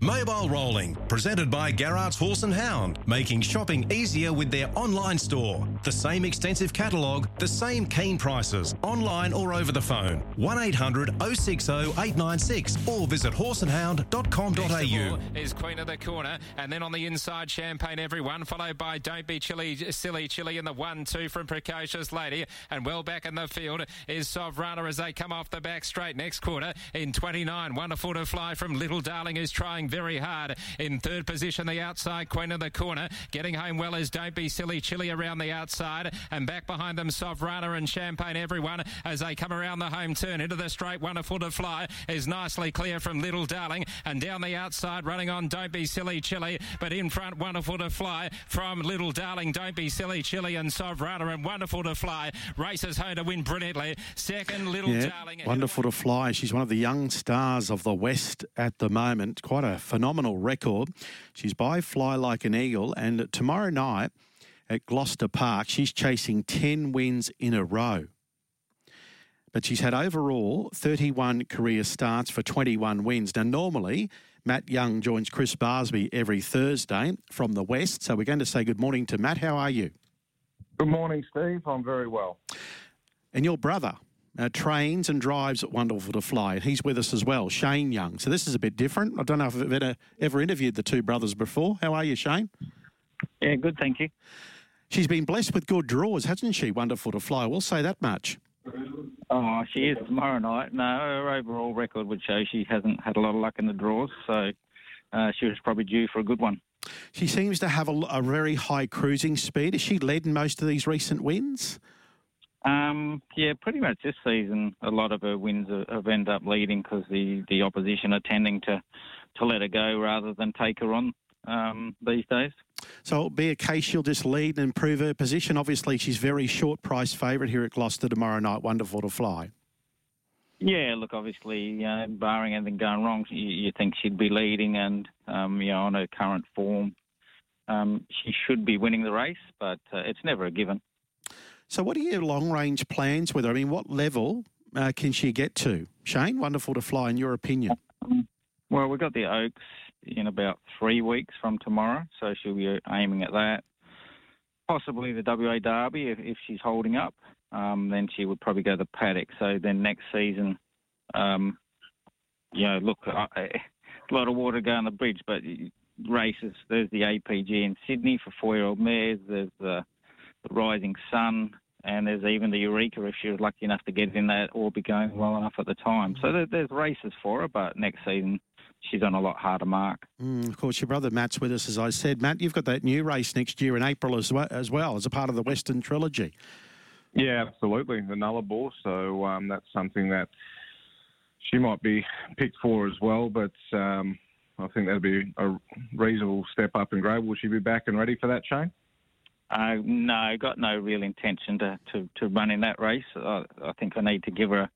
Mobile Rolling, presented by Garrard's Horse and Hound, making shopping easier with their online store. The same extensive catalogue, the same keen prices, online or over the phone. 1800 060 896 or visit horseandhound.com.au. Is Queen of the Corner, and then on the inside, Champagne Everyone, followed by Don't Be Chilly, Silly Chilly in the 1 2 from Precocious Lady, and well back in the field is Sovrana as they come off the back straight next quarter in 29. Wonderful to fly from Little Darling, who's trying very hard. In third position, the outside Queen of the Corner, getting home well as Don't Be Silly Chilly around the outside, and back behind them, Sovrana and Champagne Everyone as they come around the home turn into the straight. Wonderful to fly is nicely clear from Little Darling, and down the outside, running on Don't Be Silly Chilly, but in front, Wonderful to fly from Little Darling, Don't Be Silly Chilly, and Sovrana, and Wonderful to fly races home to win brilliantly. Second, Little Yeah, Darling. wonderful to fly. She's one of the young stars of the West at the moment. Quite a phenomenal record. She's by Fly Like an Eagle, and tomorrow night at Gloucester Park, she's chasing 10 wins in a row. But she's had overall 31 career starts for 21 wins. Now, normally, Matt Young joins Chris Barsby every Thursday from the West. So we're going to say good morning to Matt. How are you? Good morning, Steve. I'm very well. And your brother uh, trains and drives at Wonderful to Fly. and He's with us as well, Shane Young. So this is a bit different. I don't know if I've ever, ever interviewed the two brothers before. How are you, Shane? Yeah, good, thank you. She's been blessed with good draws, hasn't she? Wonderful to Fly. We'll say that much. Oh, she is tomorrow night. No, her overall record would show she hasn't had a lot of luck in the draws, so uh, she was probably due for a good one. She seems to have a, a very high cruising speed. Has she led in most of these recent wins? Um, yeah, pretty much this season, a lot of her wins have- ended up leading because the, the opposition are tending to, to let her go rather than take her on um, these days. So it'll be a case she'll just lead and improve her position. Obviously, she's very short price favourite here at Gloucester tomorrow night. Wonderful to Fly. Yeah, look, obviously, you know, barring anything going wrong, you, you think she'd be leading, and um, you know, on her current form, um, she should be winning the race, but uh, it's never a given. So, what are your long range plans with her? I mean, what level uh, can she get to? Shane, wonderful to fly, in your opinion. Well, we've got the Oaks in about three weeks from tomorrow, so she'll be aiming at that. Possibly the WA Derby if, if she's holding up. Um, then she would probably go to the paddock. So then next season, um, you know, look, I, a lot of water going the bridge, but races. There's the APG in Sydney for four-year-old mares. There's the, the Rising Sun, and there's even the Eureka if she was lucky enough to get in that or be going well enough at the time. So there's races for her, but next season she's on a lot harder mark. Mm, of course, your brother Matt's with us, as I said. Matt, you've got that new race next year in April as well, as, well, as a part of the Western Trilogy. Yeah, absolutely. The Nullarbor. So um, that's something that she might be picked for as well. But um, I think that'd be a reasonable step up in grade. Will she be back and ready for that, Shane? Uh, no, got no real intention to, to, to run in that race. I, I think I need to give her.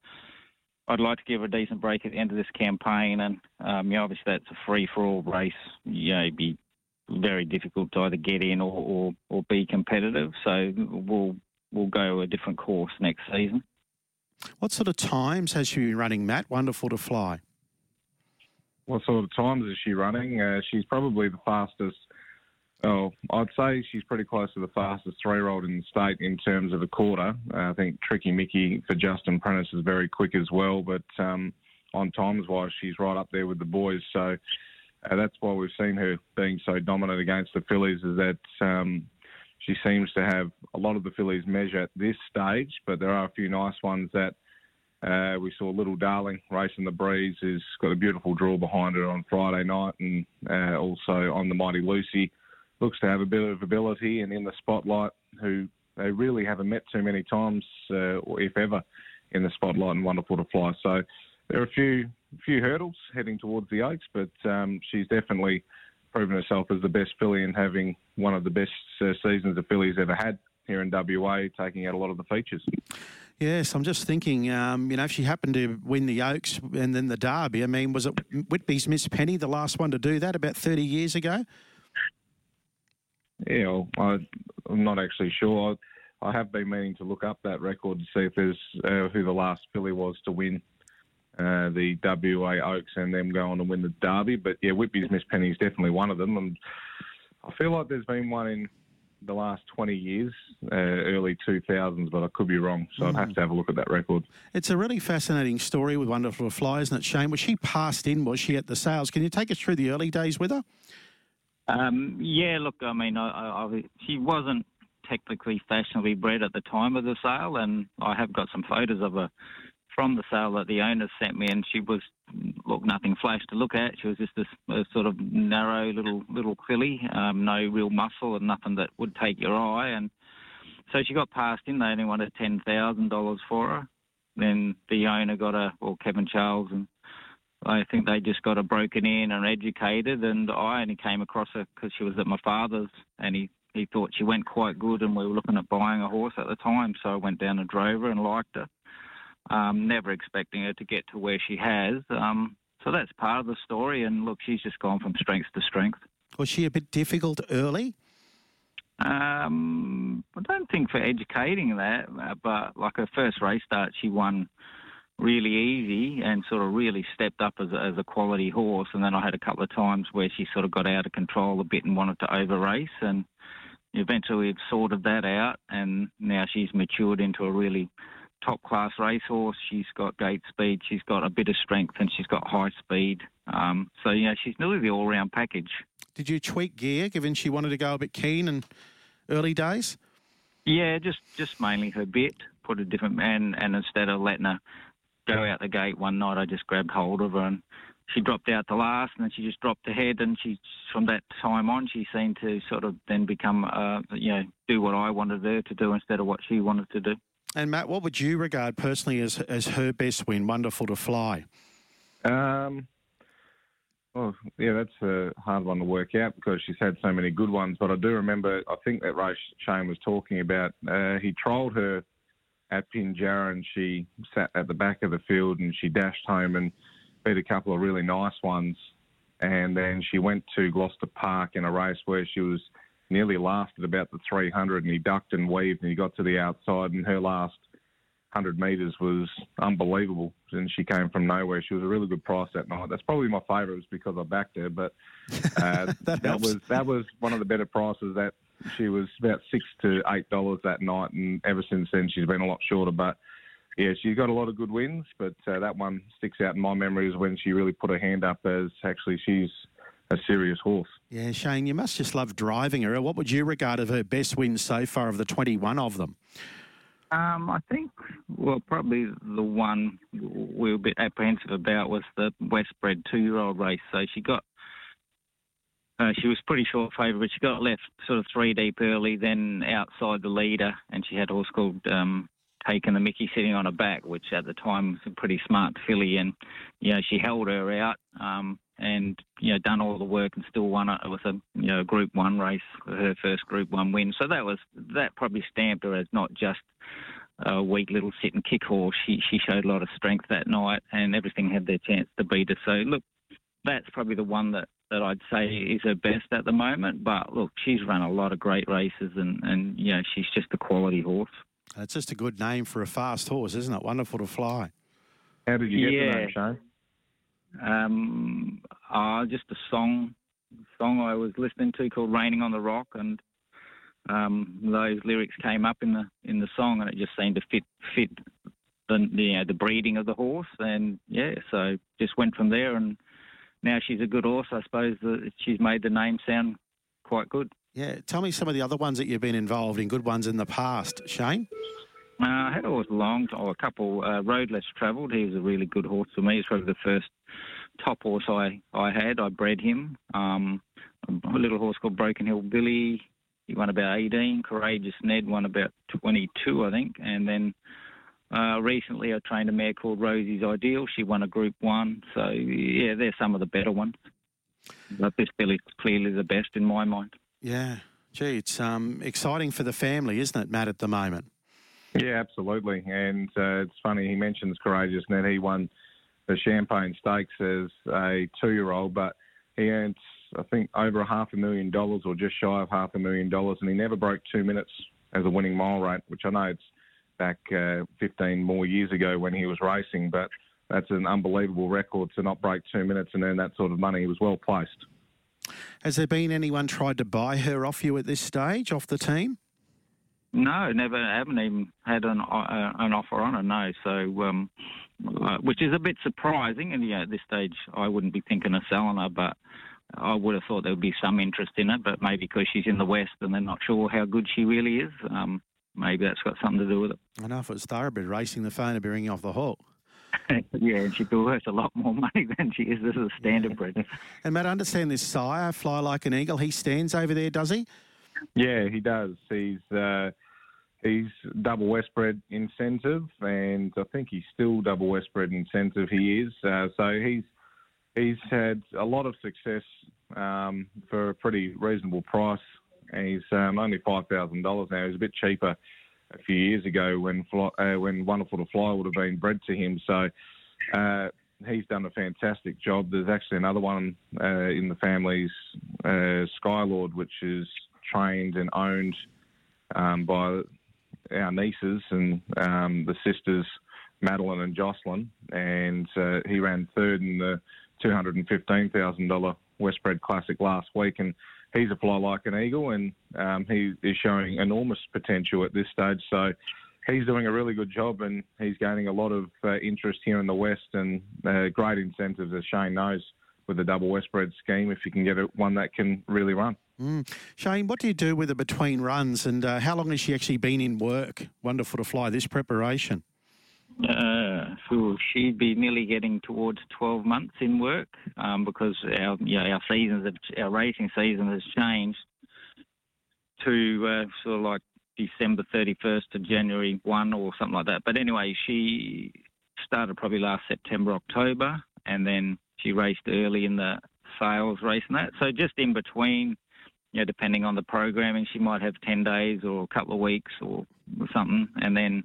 I'd like to give her a decent break at the end of this campaign, and um, you know, obviously that's a free for all race. You know, it'd be very difficult to either get in or, or, or be competitive. So we'll we'll go a different course next season. What sort of times has she been running, Matt? Wonderful to fly. What sort of times is she running? Uh, she's probably the fastest. Oh, I'd say she's pretty close to the fastest three-year-old in the state in terms of a quarter. Uh, I think Tricky Mickey for Justin Prentice is very quick as well, but um, on times-wise, she's right up there with the boys. So uh, that's why we've seen her being so dominant against the fillies. Is that um, she seems to have a lot of the fillies measure at this stage, but there are a few nice ones that uh, we saw Little Darling racing the breeze. Has got a beautiful draw behind her on Friday night, and uh, also on the Mighty Lucy looks to have a bit of ability and in the spotlight. Who they really haven't met too many times, uh, if ever, in the spotlight. And wonderful to fly. So there are a few few hurdles heading towards the Oaks, but um, she's definitely proven herself as the best filly and having one of the best uh, seasons the fillies ever had here in WA, taking out a lot of the features. Yes, I'm just thinking, um, you know, if she happened to win the Oaks and then the Derby, I mean, was it Whitby's Miss Penny, the last one to do that about 30 years ago? Yeah, well, I, I'm not actually sure. I, I have been meaning to look up that record to see if there's uh, who the last filly was to win uh, the WA Oaks and them go on to win the Derby. But yeah, Whitby's Miss Penny is definitely one of them. And I feel like there's been one in the last 20 years, uh, early 2000s, but I could be wrong. So mm. I'd have to have a look at that record. It's a really fascinating story with Wonderful Fly, isn't it, Shane? Was she passed in? Was she at the sales? Can you take us through the early days with her? Um, yeah, look, I mean, I, I, she wasn't technically fashionably bred at the time of the sale, and I have got some photos of her from the sale that the owner sent me, and she was look nothing flash to look at. She was just this a sort of narrow little little filly, um, no real muscle and nothing that would take your eye. And so she got passed in. They only wanted ten thousand dollars for her. Then the owner got a, well, Kevin Charles, and I think they just got her broken in and educated. And I only came across her because she was at my father's, and he he thought she went quite good, and we were looking at buying a horse at the time. So I went down and drove her and liked her um, never expecting her to get to where she has. Um, so that's part of the story. And look, she's just gone from strength to strength. Was she a bit difficult early? Um, I don't think for educating that, uh, but like her first race start, she won really easy and sort of really stepped up as a, as a quality horse. And then I had a couple of times where she sort of got out of control a bit and wanted to over race. And eventually we've sorted that out. And now she's matured into a really top class racehorse. She's got gate speed, she's got a bit of strength, and she's got high speed. Um, so yeah, she's nearly the all round package. Did you tweak gear, given she wanted to go a bit keen in early days? Yeah, just just mainly her bit. Put a different man, and instead of letting her go out the gate one night, I just grabbed hold of her and she dropped out the last, and then she just dropped ahead. And she, from that time on, she seemed to sort of then become, uh, you know, do what I wanted her to do instead of what she wanted to do. And Matt, what would you regard personally as as her best win? Wonderful to fly. Um, well, yeah, that's a hard one to work out because she's had so many good ones. But I do remember, I think that race Shane was talking about. Uh, he trolled her at Pinjarra, and she sat at the back of the field, and she dashed home and beat a couple of really nice ones. And then she went to Gloucester Park in a race where she was nearly last at about the 300 and he ducked and weaved and he got to the outside and her last 100 metres was unbelievable and she came from nowhere. She was a really good price that night. That's probably my favourite was because I backed her, but uh, that, that was that was one of the better prices that she was about six to eight dollars that night, and ever since then she's been a lot shorter. But yeah, she's got a lot of good wins, but uh, that one sticks out in my memory is when she really put her hand up as actually she's a serious horse. Yeah, Shane, you must just love driving her. What would you regard as her best wins so far of the 21 of them? Um, I think, well, probably the one we were a bit apprehensive about was the Westbred two-year-old race. So she got, uh, she was pretty short favourite, but she got left sort of three deep early, then outside the leader, and she had a horse called um, Taking the Mickey sitting on her back, which at the time was a pretty smart filly, and you know she held her out. Um, and you know done all the work and still won it with a you know Group One race, her first Group One win. So that was that probably stamped her as not just a weak little sit and kick horse. She she showed a lot of strength that night, and everything had their chance to beat her. So look, that's probably the one that. That I'd say is her best at the moment, but look, she's run a lot of great races, and, and you know she's just a quality horse. It's just a good name for a fast horse, isn't it? Wonderful to fly. How did you get yeah. the name, Shane? Um, uh, just a song, song I was listening to called "Raining on the Rock," and um, those lyrics came up in the in the song, and it just seemed to fit fit the you know, the breeding of the horse, and yeah, so just went from there, and now she's a good horse. I suppose that she's made the name sound quite good. Yeah, tell me some of the other ones that you've been involved in, good ones in the past, Shane. Uh, I had a horse long, or a couple, uh, Road Less Travelled. He was a really good horse for me. He's probably the first top horse I, I had. I bred him. Um, a little horse called Broken Hill Billy. He won about 18. Courageous Ned won about 22, I think. And then uh, recently I trained a mare called Rosie's Ideal. She won a Group 1. So, yeah, they're some of the better ones. But this Billy's clearly the best in my mind. Yeah. Gee, it's um, exciting for the family, isn't it, Matt, at the moment? Yeah, absolutely. And uh, it's funny, he mentions Courageous Ned. He won the Champagne Stakes as a two year old, but he earned, I think, over a half a million dollars or just shy of half a million dollars, and he never broke two minutes as a winning mile rate, which I know it's back uh, 15 more years ago when he was racing, but that's an unbelievable record to not break two minutes and earn that sort of money. He was well placed. Has there been anyone tried to buy her off you at this stage, off the team? No, never. Haven't even had an uh, an offer on her. No, so um, uh, which is a bit surprising. And yeah, at this stage, I wouldn't be thinking of selling her, but I would have thought there would be some interest in it. But maybe because she's in the west and they're not sure how good she really is, um, maybe that's got something to do with it. I know if it's was thoroughbred racing, the phone would be ringing off the hook. yeah, and she'd be worth a lot more money than she is as a standard bred. and Matt, I understand this sire, Fly Like an Eagle, he stands over there, does he? Yeah, he does. He's uh, he's double Westbred incentive, and I think he's still double Westbred incentive. He is. Uh, so he's he's had a lot of success um, for a pretty reasonable price. And he's um, only five thousand dollars now. He's a bit cheaper a few years ago when fly, uh, when Wonderful to Fly would have been bred to him. So uh, he's done a fantastic job. There's actually another one uh, in the family's uh, Skylord, which is trained and owned um, by our nieces and um, the sisters Madeline and Jocelyn, and uh, he ran third in the $215,000 Westbred Classic last week, and he's a fly like an eagle, and um, he is showing enormous potential at this stage. So he's doing a really good job, and he's gaining a lot of uh, interest here in the West, and uh, great incentives, as Shane knows, with the double Westbred scheme. If you can get one that can really run. Mm. Shane, what do you do with her between runs, and uh, how long has she actually been in work? Wonderful to fly this preparation. Uh, she'd be nearly getting towards 12 months in work um, because our you know, our seasons, our racing season has changed to uh, sort of like December 31st to January 1 or something like that. But anyway, she started probably last September, October, and then she raced early in the sales race and that. So just in between, you know, depending on the programming, she might have 10 days or a couple of weeks or something, and then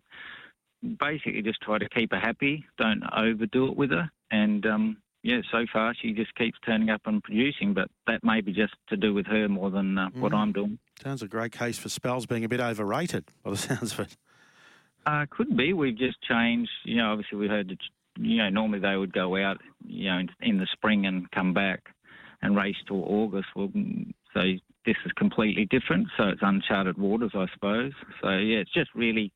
basically just try to keep her happy. Don't overdo it with her. And um, yeah, so far she just keeps turning up and producing, but that may be just to do with her more than uh, mm. what I'm doing. Sounds a great case for spells being a bit overrated by the sounds of it. Uh, could be. We've just changed. You know, obviously we heard that, you know, normally they would go out, you know, in, in the spring and come back and race till August. Well, so this is completely different. So it's uncharted waters, I suppose. So yeah, it's just really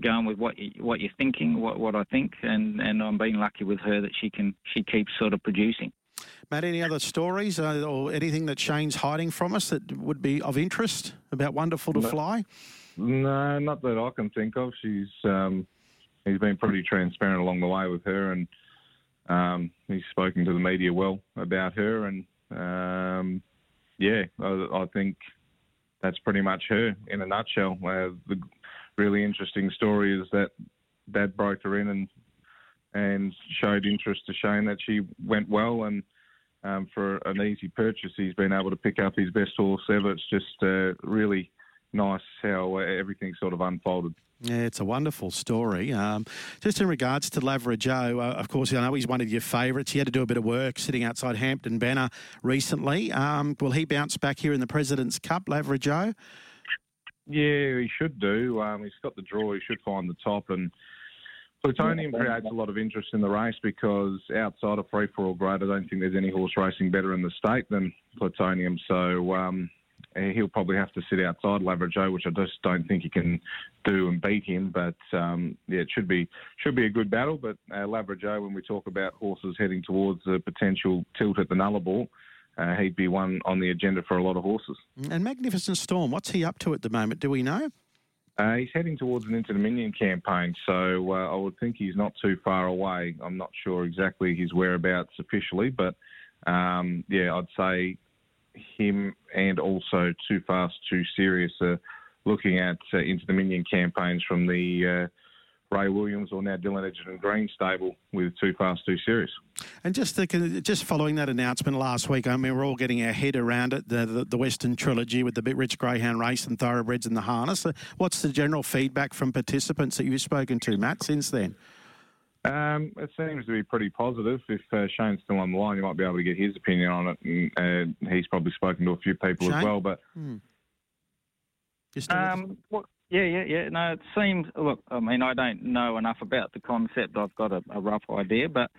going with what you, what you're thinking, what what I think, and and I'm being lucky with her that she can she keeps sort of producing. Matt, any other stories uh, or anything that Shane's hiding from us that would be of interest about Wonderful to no, Fly? No, not that I can think of. She's um, he's been pretty transparent along the way with her, and um, he's spoken to the media well about her, and um, yeah, I, I, think that's pretty much her in a nutshell. Uh, the really interesting story is that Dad broke her in and and showed interest to Shane that she went well and um, for an easy purchase he's been able to pick up his best horse ever. It's just uh, really nice how everything sort of unfolded. Yeah, it's a wonderful story. Um, just in regards to Lavra Joe, uh, of course, I know he's one of your favourites. He had to do a bit of work sitting outside Hampton Banner recently. Um, will he bounce back here in the President's Cup, Lavra Joe? Yeah, he should do. Um, he's got the draw. He should find the top. And Plutonium creates a lot of interest in the race because outside of free for all grade, I don't think there's any horse racing better in the state than Plutonium. So um, he'll probably have to sit outside Lavra Joe, which I just don't think he can do and beat him. But um, yeah, it should be should be a good battle. But uh, Lavra Joe, when we talk about horses heading towards a potential tilt at the Nullarbor, uh, he'd be one on the agenda for a lot of horses. And Magnificent Storm, what's he up to at the moment? Do we know? Uh, he's heading towards an Inter Dominion campaign, so uh, I would think he's not too far away. I'm not sure exactly his whereabouts officially, but um, yeah, I'd say him and also Too Fast, Too Serious are looking at uh, Inter Dominion campaigns from the uh, Ray Williams or now Dylan Egerton-Green stable with Too Fast, Too Serious. And just the, just following that announcement last week, I mean, we're all getting our head around it, the, the, the Western Trilogy with the Bit Rich Greyhound race and thoroughbreds in the harness. Uh, what's the general feedback from participants that you've spoken to, Matt, since then? Um, it seems to be pretty positive. If uh, Shane's still on the line, you might be able to get his opinion on it. And uh, he's probably spoken to a few people Shane? as well. But hmm. um, what, Yeah, yeah, yeah. No, it seems. Look, I mean, I don't know enough about the concept. I've got a, a rough idea, but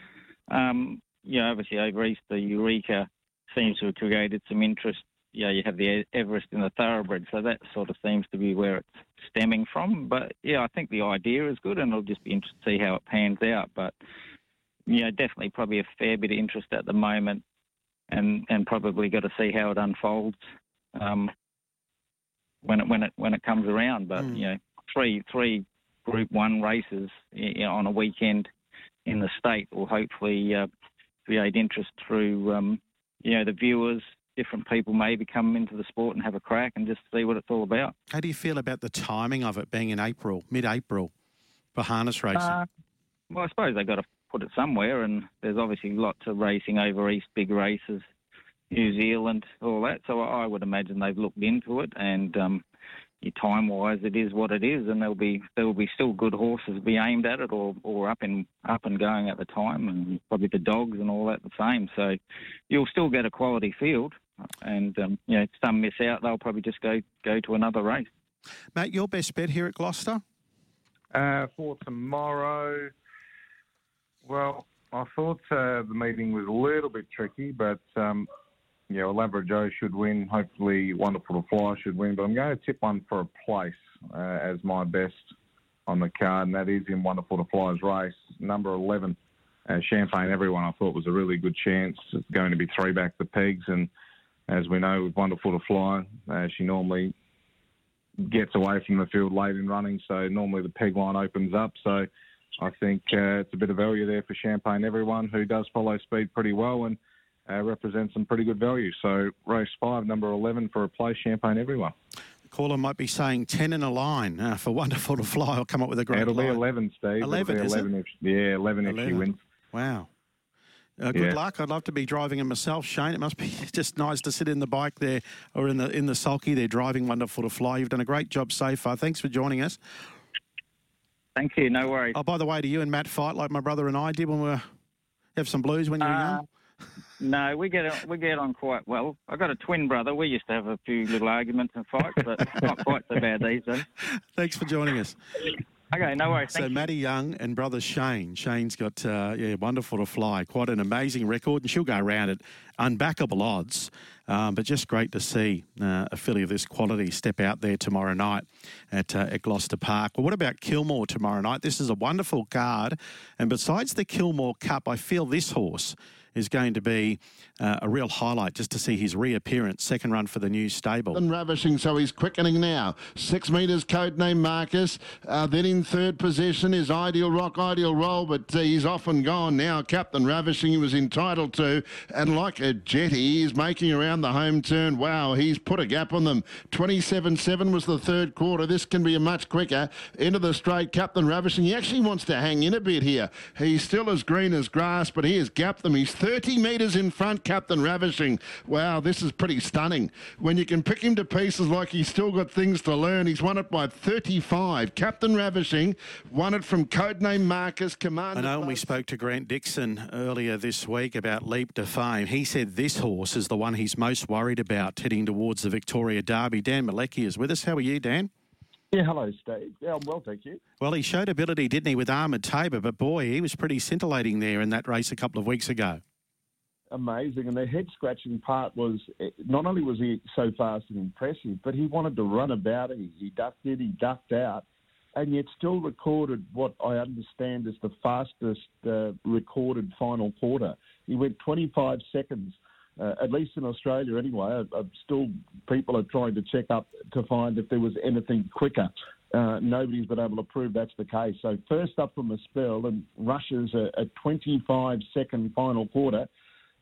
um, you know, obviously over Easter, Eureka seems to have created some interest. Yeah, you have the Everest in the thoroughbred, so that sort of seems to be where it's stemming from. But yeah, I think the idea is good, and it'll just be interesting to see how it pans out. But you know, definitely probably a fair bit of interest at the moment, and and probably got to see how it unfolds um, when it when it when it comes around. But mm. you know, three three Group One races you know, on a weekend in the state will hopefully uh, create interest through um, you know the viewers. Different people maybe come into the sport and have a crack and just see what it's all about. How do you feel about the timing of it being in April, mid-April, for harness racing? Uh, well, I suppose they got to put it somewhere, and there's obviously lots of racing over east, big races, New Zealand, all that. So I would imagine they've looked into it, and um, time wise, it is what it is, and there'll be there will be still good horses be aimed at it or, or up in up and going at the time, and probably the dogs and all that the same. So you'll still get a quality field, and um, you know some miss out, they'll probably just go go to another race. Matt, your best bet here at Gloucester? Uh, for tomorrow, well, I thought uh, the meeting was a little bit tricky, but um, know, Lavra Joe should win. Hopefully, Wonderful to Fly should win. But I'm going to tip one for a place uh, as my best on the card, and that is in Wonderful to Fly's race. Number 11, uh, Champagne Everyone, I thought was a really good chance. It's going to be three back the pegs, and as we know, with Wonderful to Fly, uh, she normally gets away from the field late in running, so normally the peg line opens up. So I think uh, it's a bit of value there for Champagne Everyone, who does follow speed pretty well and uh, represents some pretty good value. So race five, number 11 for a place, Champagne Everyone. The caller might be saying 10 in a line uh, for Wonderful to Fly. I'll come up with a great It'll line. be 11, Steve. 11, It'll be 11 if, Yeah, 11, 11, if she wins. Wow. Uh, good yeah. luck. I'd love to be driving it myself, Shane. It must be just nice to sit in the bike there or in the in the sulky there driving Wonderful to Fly. You've done a great job so far. Thanks for joining us. Thank you. No worries. Oh, by the way, do you and Matt fight like my brother and I did when we were have some blues when you were uh, young? No, we get on, we get on quite well. I got a twin brother. We used to have a few little arguments and fights, but not quite so bad these days. Thanks for joining us. Okay, no worries. so, Matty Young and brother Shane. Shane's got, uh, yeah, wonderful to fly. Quite an amazing record, and she'll go around at unbackable odds. Um, but just great to see uh, a filly of this quality step out there tomorrow night at, uh, at Gloucester Park. Well, what about Kilmore tomorrow night? This is a wonderful card. And besides the Kilmore Cup, I feel this horse is going to be uh, a real highlight just to see his reappearance. Second run for the new stable. And ravishing, so he's quickening now. Six metres, code name Marcus. Uh, then in third position is Ideal Rock, Ideal Roll, but uh, he's off and gone now. Captain Ravishing, he was entitled to. And like a jetty, he's making around the home turn. Wow, he's put a gap on them. 27 7 was the third quarter. This can be a much quicker. Into the straight, Captain Ravishing. He actually wants to hang in a bit here. He's still as green as grass, but he has gapped them. He's 30 metres in front, Captain Ravishing. Wow, this is pretty stunning. When you can pick him to pieces like he's still got things to learn, he's won it by 35. Captain Ravishing won it from codename Marcus, Commander. I know when we spoke to Grant Dixon earlier this week about Leap to Fame, he said this horse is the one he's most worried about heading towards the Victoria Derby. Dan Malecki is with us. How are you, Dan? Yeah, hello, Steve. Yeah, I'm well, thank you. Well, he showed ability, didn't he, with Armoured Tabor? But boy, he was pretty scintillating there in that race a couple of weeks ago amazing. And the head scratching part was not only was he so fast and impressive, but he wanted to run about. He, he ducked in, he ducked out, and yet still recorded what I understand is the fastest uh, recorded final quarter. He went 25 seconds. Uh, at least in Australia, anyway, uh, still people are trying to check up to find if there was anything quicker. Uh, nobody's been able to prove that's the case. So first up from a spell and rushes a, a 25 second final quarter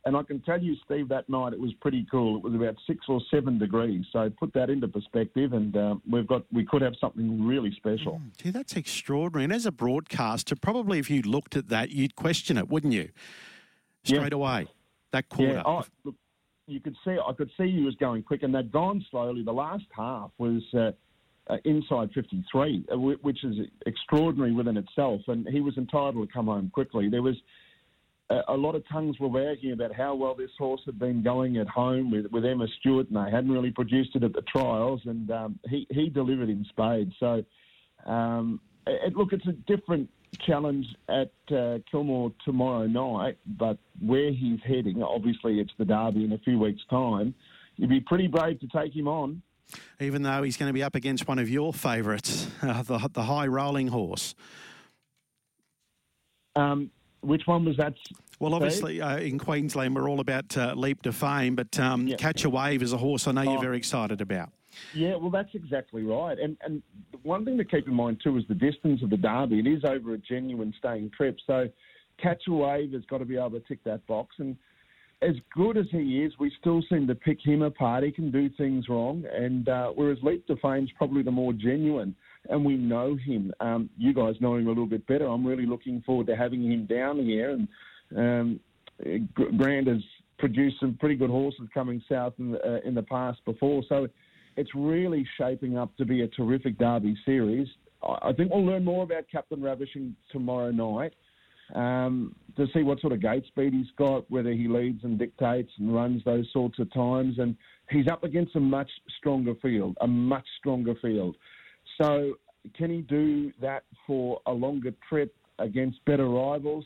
and I can tell you, Steve, that night it was pretty cool. It was about six or seven degrees. So put that into perspective, and uh, we've got we could have something really special. Mm, gee, that's extraordinary. And as a broadcaster, probably if you looked at that, you'd question it, wouldn't you? Straight yeah. away, that quarter. Yeah, oh, look, you could see. I could see he was going quick, and they'd gone slowly. The last half was. Uh, uh, inside 53, uh, which is extraordinary within itself, and he was entitled to come home quickly. There was a, lot of tongues were wagging about how well this horse had been going at home with, with Emma Stewart, and they hadn't really produced it at the trials, and um, he, he delivered in spades. So, um, it, look, it's a different challenge at uh, Kilmore tomorrow night, but where he's heading, obviously it's the Derby in a few weeks' time. You'd be pretty brave to take him on. Even though he's going to be up against one of your favourites, uh, the, the high rolling horse. Um, which one was that? Well, obviously, uh, in Queensland, we're all about uh, leap to fame, but um, yep. Catch a Wave is a horse I know oh. you're very excited about. Yeah, well, that's exactly right. And and one thing to keep in mind too is the distance of the Derby. It is over a genuine staying trip, so Catch a Wave has got to be able to tick that box. And as good as he is, we still seem to pick him apart. He can do things wrong, and uh, whereas Leap to Fame's probably the more genuine, and we know him. Um, you guys know him a little bit better. I'm really looking forward to having him down here. And um, Grant has produced some pretty good horses coming south in the, uh, in the past before, so it's really shaping up to be a terrific Derby series. I think we'll learn more about Captain Ravishing tomorrow night um, to see what sort of gate speed he's got, whether he leads and dictates and runs those sorts of times. And he's up against a much stronger field, a much stronger field. So can he do that for a longer trip against better rivals?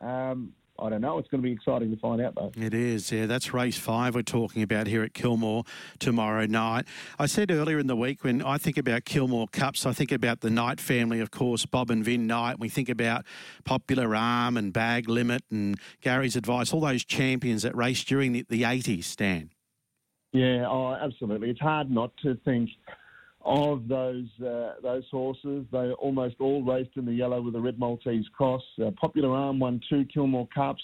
Um, I don't know. It's going to be exciting to find out, though. It is. Yeah, that's race five we're talking about here at Kilmore tomorrow night. I said earlier in the week when I think about Kilmore Cups, I think about the Knight family, of course, Bob and Vin Knight. We think about Popular Alm and Bag Limit and Gary's Advice, all those champions that raced during the, the 80s, Stan. Yeah, oh, absolutely. It's hard not to think of those uh, those horses. They almost all raced in the yellow with the red Maltese cross. Uh, Popular Alm won two Kilmore Cups.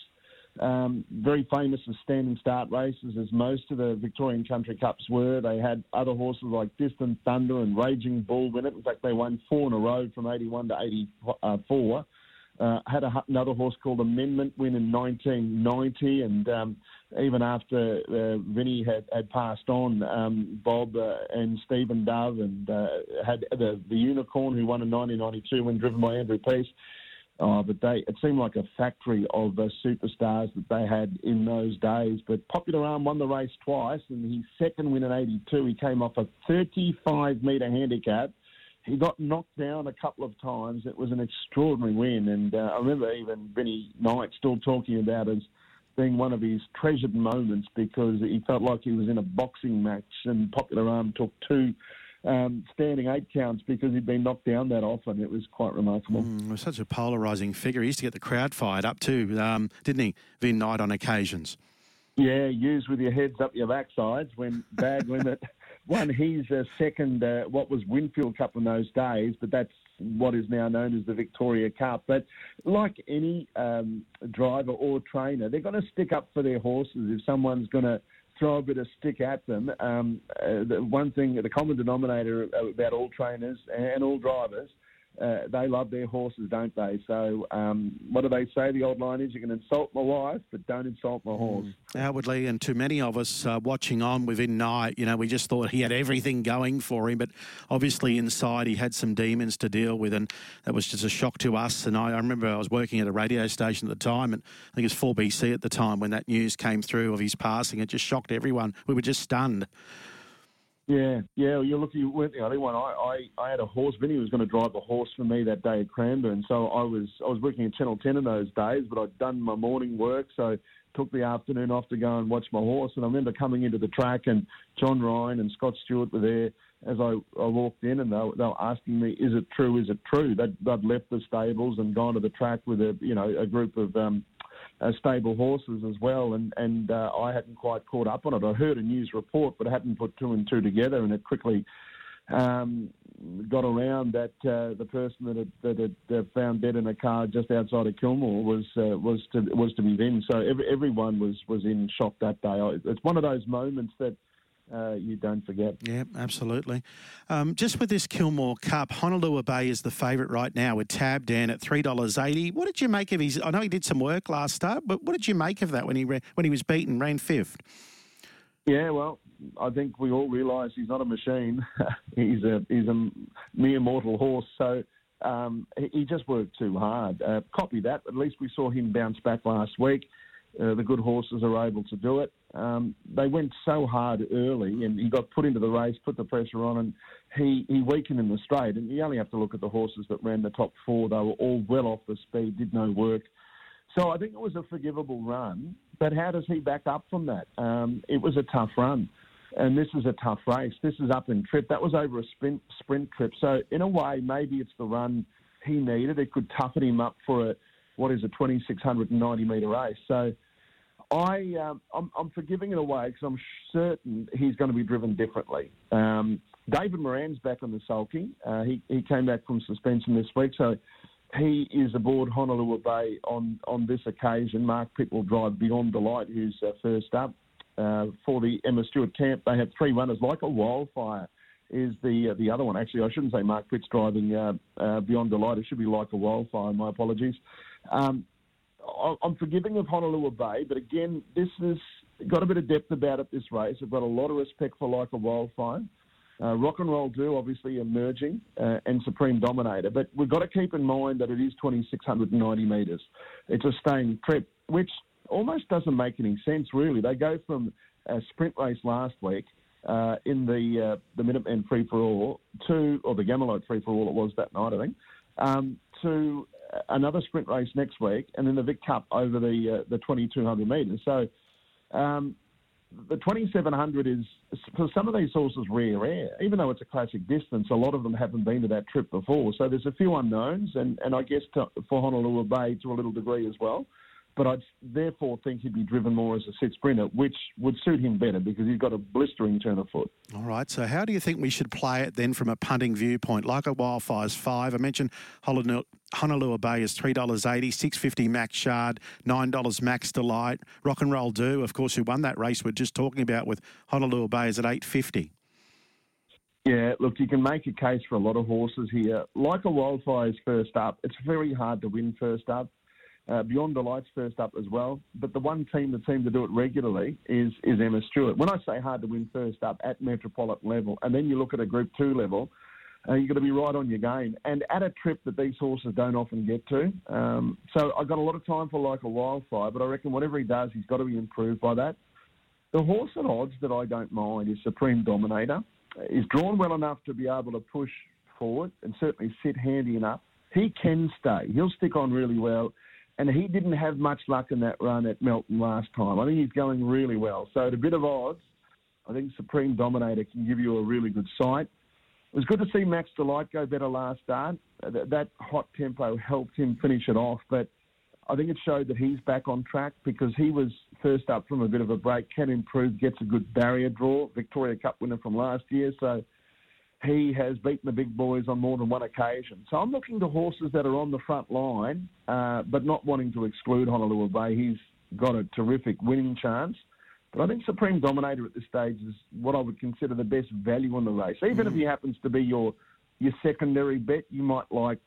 Um, very famous for standing start races, as most of the Victorian Country Cups were. They had other horses like Distant Thunder and Raging Bull win it. In fact, they won four in a row from 81 to 84. Uh, had a, another horse called Amendment win in 1990, and um, even after uh, Vinny had, had passed on, um, Bob uh, and Stephen Dove and uh, had the, the Unicorn who won in 1992 when driven by Andrew Peace. Uh, but they it seemed like a factory of uh, superstars that they had in those days. But Popular Alm won the race twice, and his second win in '82, he came off a 35 metre handicap he got knocked down a couple of times. It was an extraordinary win, and uh, I remember even Vinny Knight still talking about as being one of his treasured moments because he felt like he was in a boxing match, and Popular Alm took two. Um, standing eight counts because he'd been knocked down that often. It was quite remarkable. Mm, was such a polarising figure. He used to get the crowd fired up too, um, didn't he, Vin Knight, on occasions? Yeah, use with your heads up your backsides when Bag Limit won his uh, second, uh, what was Winfield Cup in those days, but that's what is now known as the Victoria Cup. But like any um, driver or trainer, they're going to stick up for their horses if someone's going to throw a bit of stick at them. Um, uh, the one thing, the common denominator about all trainers and all drivers uh, they love their horses, don't they? So, um, what do they say? The old line is, you can insult my wife, but don't insult my horse. Mm. Outwardly, and to many of us uh, watching on within night, you know, we just thought he had everything going for him, but obviously inside he had some demons to deal with, and that was just a shock to us. And I, I remember I was working at a radio station at the time, and I think it was 4BC at the time when that news came through of his passing. It just shocked everyone. We were just stunned. Yeah, yeah. You're lucky you weren't the only one. I, I, I had a horse. Vinny was going to drive a horse for me that day at Cranbourne. So I was I was working at Channel 10 in those days, but I'd done my morning work, so took the afternoon off to go and watch my horse. And I remember coming into the track, and John Ryan and Scott Stewart were there as I, I walked in, and they, were, they were asking me, "Is it true? Is it true?" They'd, they'd left the stables and gone to the track with a you know a group of um, uh, stable horses as well, and and uh, I hadn't quite caught up on it. I heard a news report, but I hadn't put two and two together, and it quickly um, got around that uh, the person that had, that had found dead in a car just outside of Kilmore was uh, was to was to be Vin. So every, everyone was was in shock that day. It's one of those moments that uh, you don't forget. Yeah, absolutely. Um, just with this Kilmore Cup, Honolulu Bay is the favourite right now with Tab Dan at three dollars eighty. What did you make of his? I know he did some work last start, but what did you make of that when he when he was beaten, ran fifth? Yeah, well, I think we all realise he's not a machine. he's a he's a mere mortal horse. So Um, he, he just worked too hard. Uh, copy that. At least we saw him bounce back last week. Uh, the good horses are able to do it. Um, they went so hard early, and he got put into the race, put the pressure on, and he, he weakened in the straight. And you only have to look at the horses that ran the top four; they were all well off the speed, did no work. So I think it was a forgivable run. But how does he back up from that? Um, it was a tough run, and this is a tough race. This is up in trip. That was over a sprint sprint trip. So in a way, maybe it's the run he needed. It could toughen him up for a what is a 2690 metre race. So I, um, I'm, I'm, forgiving it away because I'm certain he's going to be driven differently. Um, David Moran's back on the sulky. Uh, he, he came back from suspension this week, so he is aboard Honolulu Bay on, on this occasion. Mark Pitt will drive Beyond Delight, who's uh, first up. Uh, for the Emma Stewart camp, they have three runners like a wildfire. Is the uh, the other one actually? I shouldn't say Mark Pitt's driving uh, uh, Beyond Delight. It should be like a wildfire. My apologies. Um, I'm forgiving of Honolulu Bay, but again, this has got a bit of depth about it. This race, I've got a lot of respect for like a wildfire. Uh, rock and roll do obviously emerging uh, and supreme dominator, but we've got to keep in mind that it is 2,690 metres. It's a staying trip, which almost doesn't make any sense really. They go from a sprint race last week uh, in the uh, the Minuteman free for all to, or the Gammalite free for all it was that night, I think, um, to another sprint race next week, and then the Vic Cup over the uh, the 2200 metres. So um, the 2700 is for some of these horses rare air. Even though it's a classic distance, a lot of them haven't been to that trip before. So there's a few unknowns, and and I guess to, for Honolulu Bay to a little degree as well but I'd therefore think he'd be driven more as a set sprinter, which would suit him better because he's got a blistering turn of foot. All right. So, how do you think we should play it then from a punting viewpoint? Like a wildfire's five. I mentioned Honolulu Bay is three dollars eighty, six fifty Max Shard, nine dollars Max Delight, Rock and Roll Do, of course, who won that race we're just talking about with Honolulu Bay is at eight fifty. Yeah, look, you can make a case for a lot of horses here. Like a wildfire's first up, it's very hard to win first up. Uh, Beyond Delight's first up as well. But the one team that seems to do it regularly is is Emma Stewart. When I say hard to win first up at metropolitan level, and then you look at a Group Two level, uh, you've got to be right on your game. And at a trip that these horses don't often get to. Um, so I've got a lot of time for like a wildfire, but I reckon whatever he does, he's got to be improved by that. The horse at odds that I don't mind is Supreme Dominator. He's drawn well enough to be able to push forward and certainly sit handy enough. He can stay. He'll stick on really well and he didn't have much luck in that run at Melton last time. I think he's going really well. So at a bit of odds, I think Supreme Dominator can give you a really good sight. It was good to see Max Delight go better last start. Uh, that, that hot tempo helped him finish it off, but I think it showed that he's back on track because he was first up from a bit of a break, can improve, gets a good barrier draw, Victoria Cup winner from last year. So he has beaten the big boys on more than one occasion. So I'm looking to horses that are on the front line, uh, but not wanting to exclude Honolulu Bay. He's got a terrific winning chance. But I think Supreme Dominator at this stage is what I would consider the best value in the race. Even mm. if he happens to be your your secondary bet, you might like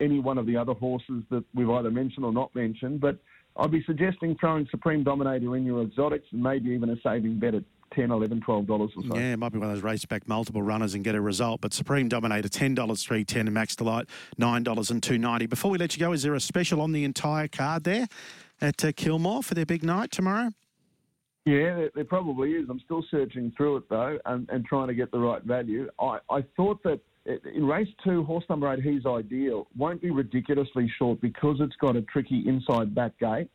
any one of the other horses that we've either mentioned or not mentioned. But I'd be suggesting throwing Supreme Dominator in your exotics and maybe even a saving bet at 10 11 $12 or so. Yeah, it might be one of those race back multiple runners and get a result. But Supreme Dominator, $10, 310 and Max Delight, $9 and 290 Before we let you go, is there a special on the entire card there at uh, Kilmore for their big night tomorrow? Yeah, there, there, probably is. I'm still searching through it, though, and, and trying to get the right value. I, I thought that in race two, horse number eight, He's Ideal, won't be ridiculously short because it's got a tricky inside back gate.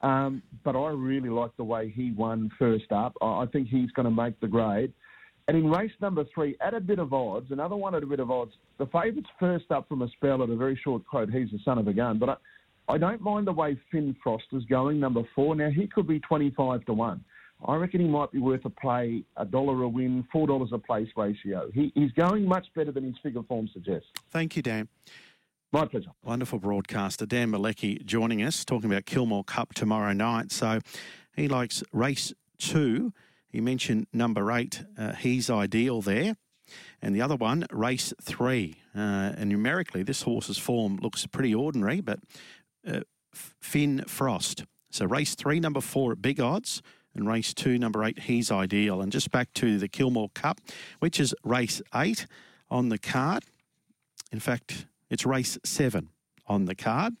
Um, but I really like the way he won first up. I think he's going to make the grade. And in race number three, at a bit of odds, another one at a bit of odds, the favourite's first up from a spell at a very short quote. He's the son of a gun. But I, I don't mind the way Finn Frost is going, number four. Now, he could be 25 to 1. I reckon he might be worth a play, a dollar a win, $4 a place ratio. He, he's going much better than his figure form suggests. Thank you, Dan. My pleasure. Wonderful broadcaster Dan Malecki joining us, talking about Kilmore Cup tomorrow night. So he likes race two. He mentioned number eight, uh, he's ideal there. And the other one, race three. Uh, and numerically, this horse's form looks pretty ordinary, but uh, Finn Frost. So race three, number four at big odds. And race two, number eight, he's ideal. And just back to the Kilmore Cup, which is race eight on the card. In fact, It's race seven on the card.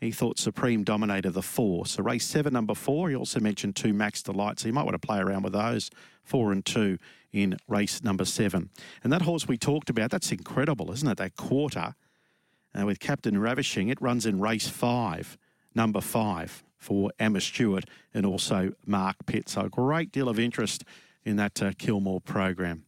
He thought Supreme dominated the four. So race seven, number four. He also mentioned two Max Delight. So you might want to play around with those, four and two in race number seven. And that horse we talked about, that's incredible, isn't it? That quarter uh, with Captain Ravishing, it runs in race five, number five for Emma Stewart and also Mark Pitt. So a great deal of interest in that uh, Kilmore program.